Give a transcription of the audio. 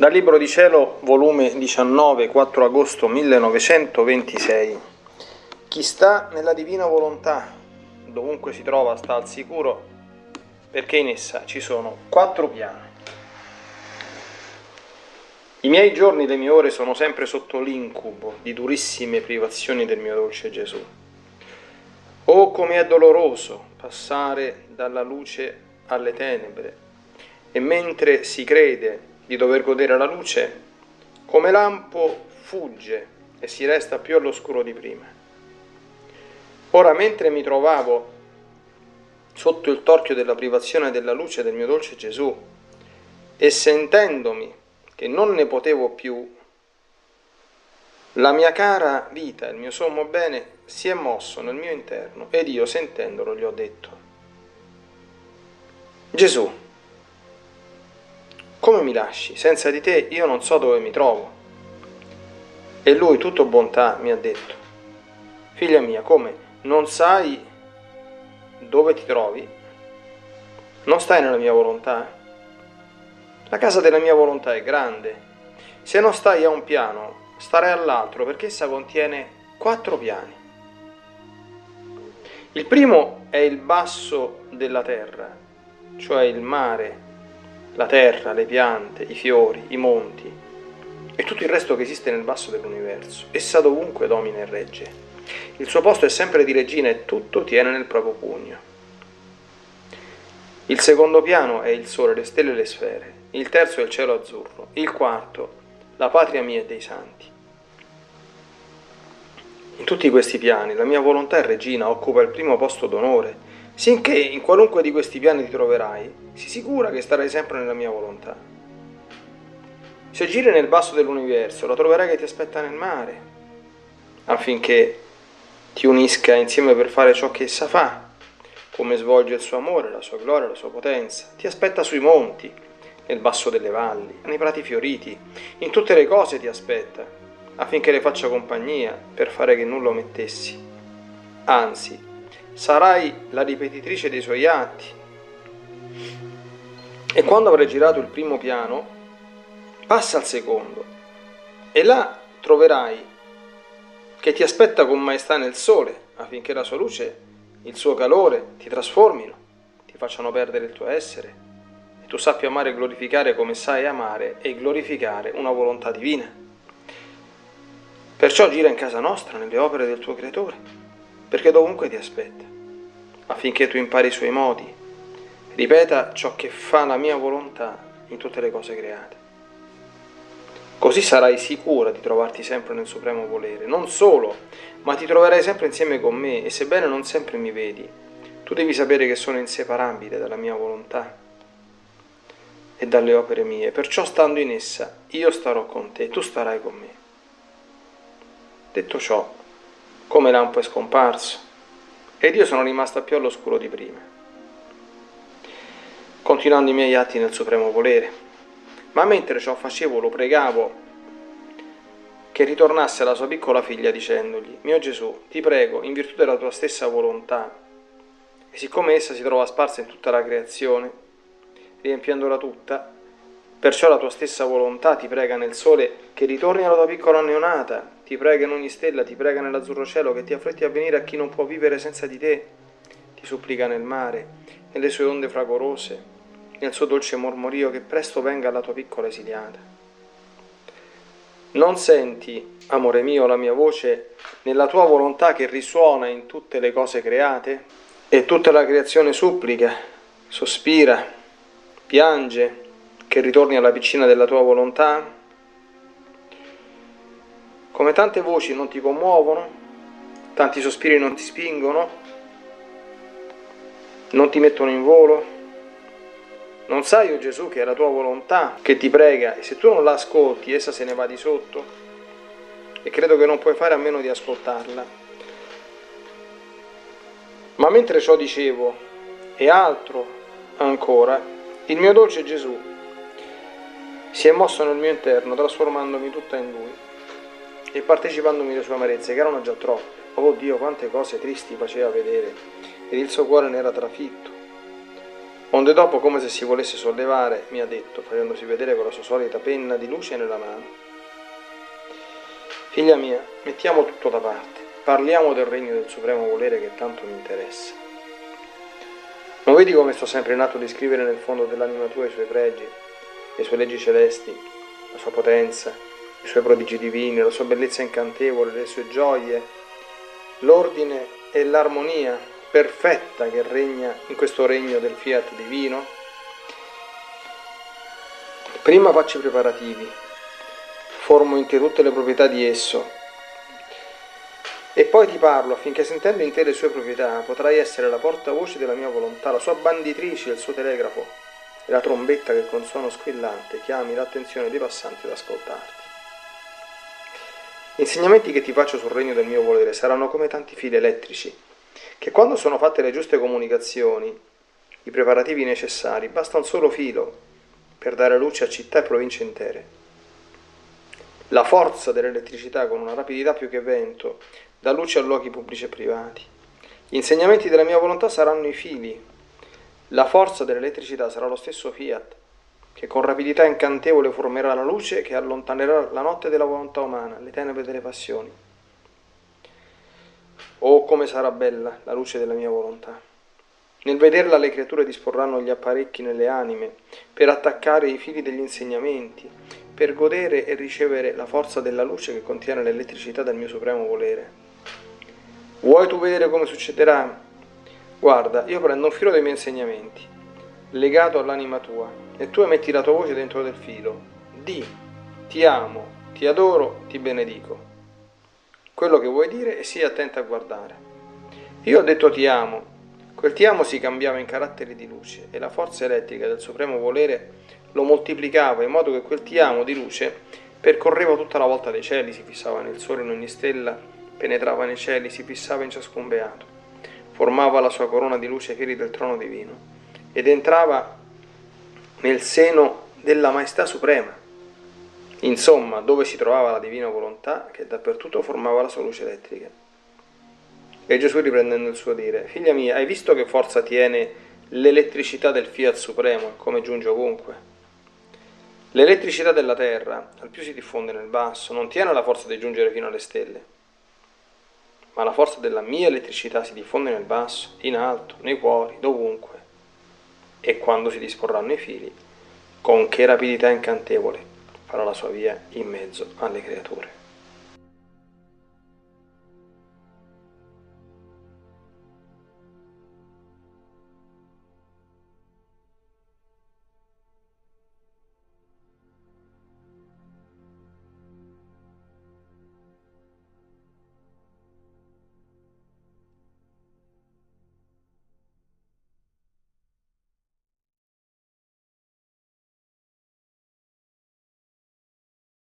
Dal Libro di Cielo, volume 19, 4 agosto 1926. Chi sta nella divina volontà, dovunque si trova, sta al sicuro, perché in essa ci sono quattro piani. I miei giorni, le mie ore sono sempre sotto l'incubo di durissime privazioni del mio dolce Gesù. Oh, come è doloroso passare dalla luce alle tenebre, e mentre si crede di dover godere la luce, come lampo fugge e si resta più all'oscuro di prima. Ora, mentre mi trovavo sotto il torchio della privazione della luce del mio dolce Gesù e sentendomi che non ne potevo più, la mia cara vita, il mio sommo bene, si è mosso nel mio interno ed io sentendolo gli ho detto, Gesù, come mi lasci? Senza di te io non so dove mi trovo. E lui, tutto bontà, mi ha detto, figlia mia, come? Non sai dove ti trovi? Non stai nella mia volontà? La casa della mia volontà è grande. Se non stai a un piano, starai all'altro perché essa contiene quattro piani. Il primo è il basso della terra, cioè il mare la terra, le piante, i fiori, i monti e tutto il resto che esiste nel basso dell'universo. Essa dovunque domina e regge. Il suo posto è sempre di regina e tutto tiene nel proprio pugno. Il secondo piano è il sole, le stelle e le sfere. Il terzo è il cielo azzurro. Il quarto, la patria mia e dei santi. In tutti questi piani la mia volontà è regina, occupa il primo posto d'onore Sinché in qualunque di questi piani ti troverai, si sicura che starai sempre nella mia volontà. Se giri nel basso dell'universo, la troverai che ti aspetta nel mare, affinché ti unisca insieme per fare ciò che essa fa, come svolge il suo amore, la sua gloria, la sua potenza. Ti aspetta sui monti, nel basso delle valli, nei prati fioriti, in tutte le cose ti aspetta, affinché le faccia compagnia per fare che nulla omettessi. Anzi, sarai la ripetitrice dei suoi atti. E quando avrai girato il primo piano, passa al secondo e là troverai che ti aspetta con maestà nel sole affinché la sua luce, il suo calore ti trasformino, ti facciano perdere il tuo essere e tu sappia amare e glorificare come sai amare e glorificare una volontà divina. Perciò gira in casa nostra, nelle opere del tuo creatore, perché dovunque ti aspetta affinché tu impari i suoi modi. Ripeta ciò che fa la mia volontà in tutte le cose create. Così sarai sicura di trovarti sempre nel supremo volere. Non solo, ma ti troverai sempre insieme con me e sebbene non sempre mi vedi, tu devi sapere che sono inseparabile dalla mia volontà e dalle opere mie. Perciò stando in essa, io starò con te, tu starai con me. Detto ciò, come lampo è scomparso, ed io sono rimasta più all'oscuro di prima, continuando i miei atti nel supremo volere. Ma mentre ciò facevo, lo pregavo che ritornasse alla sua piccola figlia dicendogli, mio Gesù, ti prego, in virtù della tua stessa volontà, e siccome essa si trova sparsa in tutta la creazione, riempiendola tutta, perciò la tua stessa volontà ti prega nel sole che ritorni alla tua piccola neonata, ti prega in ogni stella, ti prega nell'azzurro cielo, che ti affretti a venire a chi non può vivere senza di te, ti supplica nel mare, nelle sue onde fragorose, nel suo dolce mormorio, che presto venga alla tua piccola esiliata. Non senti, amore mio, la mia voce nella tua volontà che risuona in tutte le cose create? E tutta la creazione supplica, sospira, piange, che ritorni alla piscina della tua volontà? Come tante voci non ti commuovono, tanti sospiri non ti spingono, non ti mettono in volo. Non sai, o oh Gesù, che è la tua volontà che ti prega e se tu non la ascolti, essa se ne va di sotto e credo che non puoi fare a meno di ascoltarla. Ma mentre ciò dicevo, e altro ancora, il mio dolce Gesù si è mosso nel mio interno, trasformandomi tutta in lui e partecipandomi alle sue amarezze, che erano già troppe. Oh Dio, quante cose tristi faceva vedere, ed il suo cuore ne era trafitto. Onde dopo, come se si volesse sollevare, mi ha detto, facendosi vedere con la sua solita penna di luce nella mano. Figlia mia, mettiamo tutto da parte, parliamo del regno del supremo volere che tanto mi interessa. Non vedi come sto sempre in atto di scrivere nel fondo dell'anima tua i suoi pregi, le sue leggi celesti, la sua potenza, i suoi prodigi divini, la sua bellezza incantevole, le sue gioie, l'ordine e l'armonia perfetta che regna in questo regno del fiat divino? Prima faccio i preparativi, formo in te tutte le proprietà di esso e poi ti parlo affinché sentendo in te le sue proprietà potrai essere la portavoce della mia volontà, la sua banditrice, il suo telegrafo e la trombetta che con suono squillante chiami l'attenzione dei passanti ad ascoltarti. Gli insegnamenti che ti faccio sul regno del mio volere saranno come tanti fili elettrici che quando sono fatte le giuste comunicazioni, i preparativi necessari, basta un solo filo per dare luce a città e province intere. La forza dell'elettricità con una rapidità più che vento dà luce a luoghi pubblici e privati. Gli insegnamenti della mia volontà saranno i fili. La forza dell'elettricità sarà lo stesso fiat, che con rapidità incantevole formerà la luce che allontanerà la notte della volontà umana, le tenebre delle passioni. Oh, come sarà bella la luce della mia volontà. Nel vederla le creature disporranno gli apparecchi nelle anime per attaccare i fili degli insegnamenti, per godere e ricevere la forza della luce che contiene l'elettricità del mio supremo volere. Vuoi tu vedere come succederà? Guarda, io prendo un filo dei miei insegnamenti, legato all'anima tua, e tu emetti la tua voce dentro del filo. Di, ti amo, ti adoro, ti benedico quello che vuoi dire e sii attenta a guardare. Io ho detto ti amo, quel ti amo si cambiava in caratteri di luce e la forza elettrica del supremo volere lo moltiplicava in modo che quel ti amo di luce percorreva tutta la volta dei cieli, si fissava nel sole in ogni stella, penetrava nei cieli, si fissava in ciascun beato, formava la sua corona di luce ai piedi del trono divino ed entrava nel seno della maestà suprema Insomma, dove si trovava la divina volontà che dappertutto formava la sua luce elettrica. E Gesù riprendendo il suo dire, figlia mia, hai visto che forza tiene l'elettricità del fiat supremo, come giunge ovunque? L'elettricità della terra, al più si diffonde nel basso, non tiene la forza di giungere fino alle stelle, ma la forza della mia elettricità si diffonde nel basso, in alto, nei cuori, dovunque. E quando si disporranno i fili, con che rapidità incantevole farà la sua via in mezzo alle creature.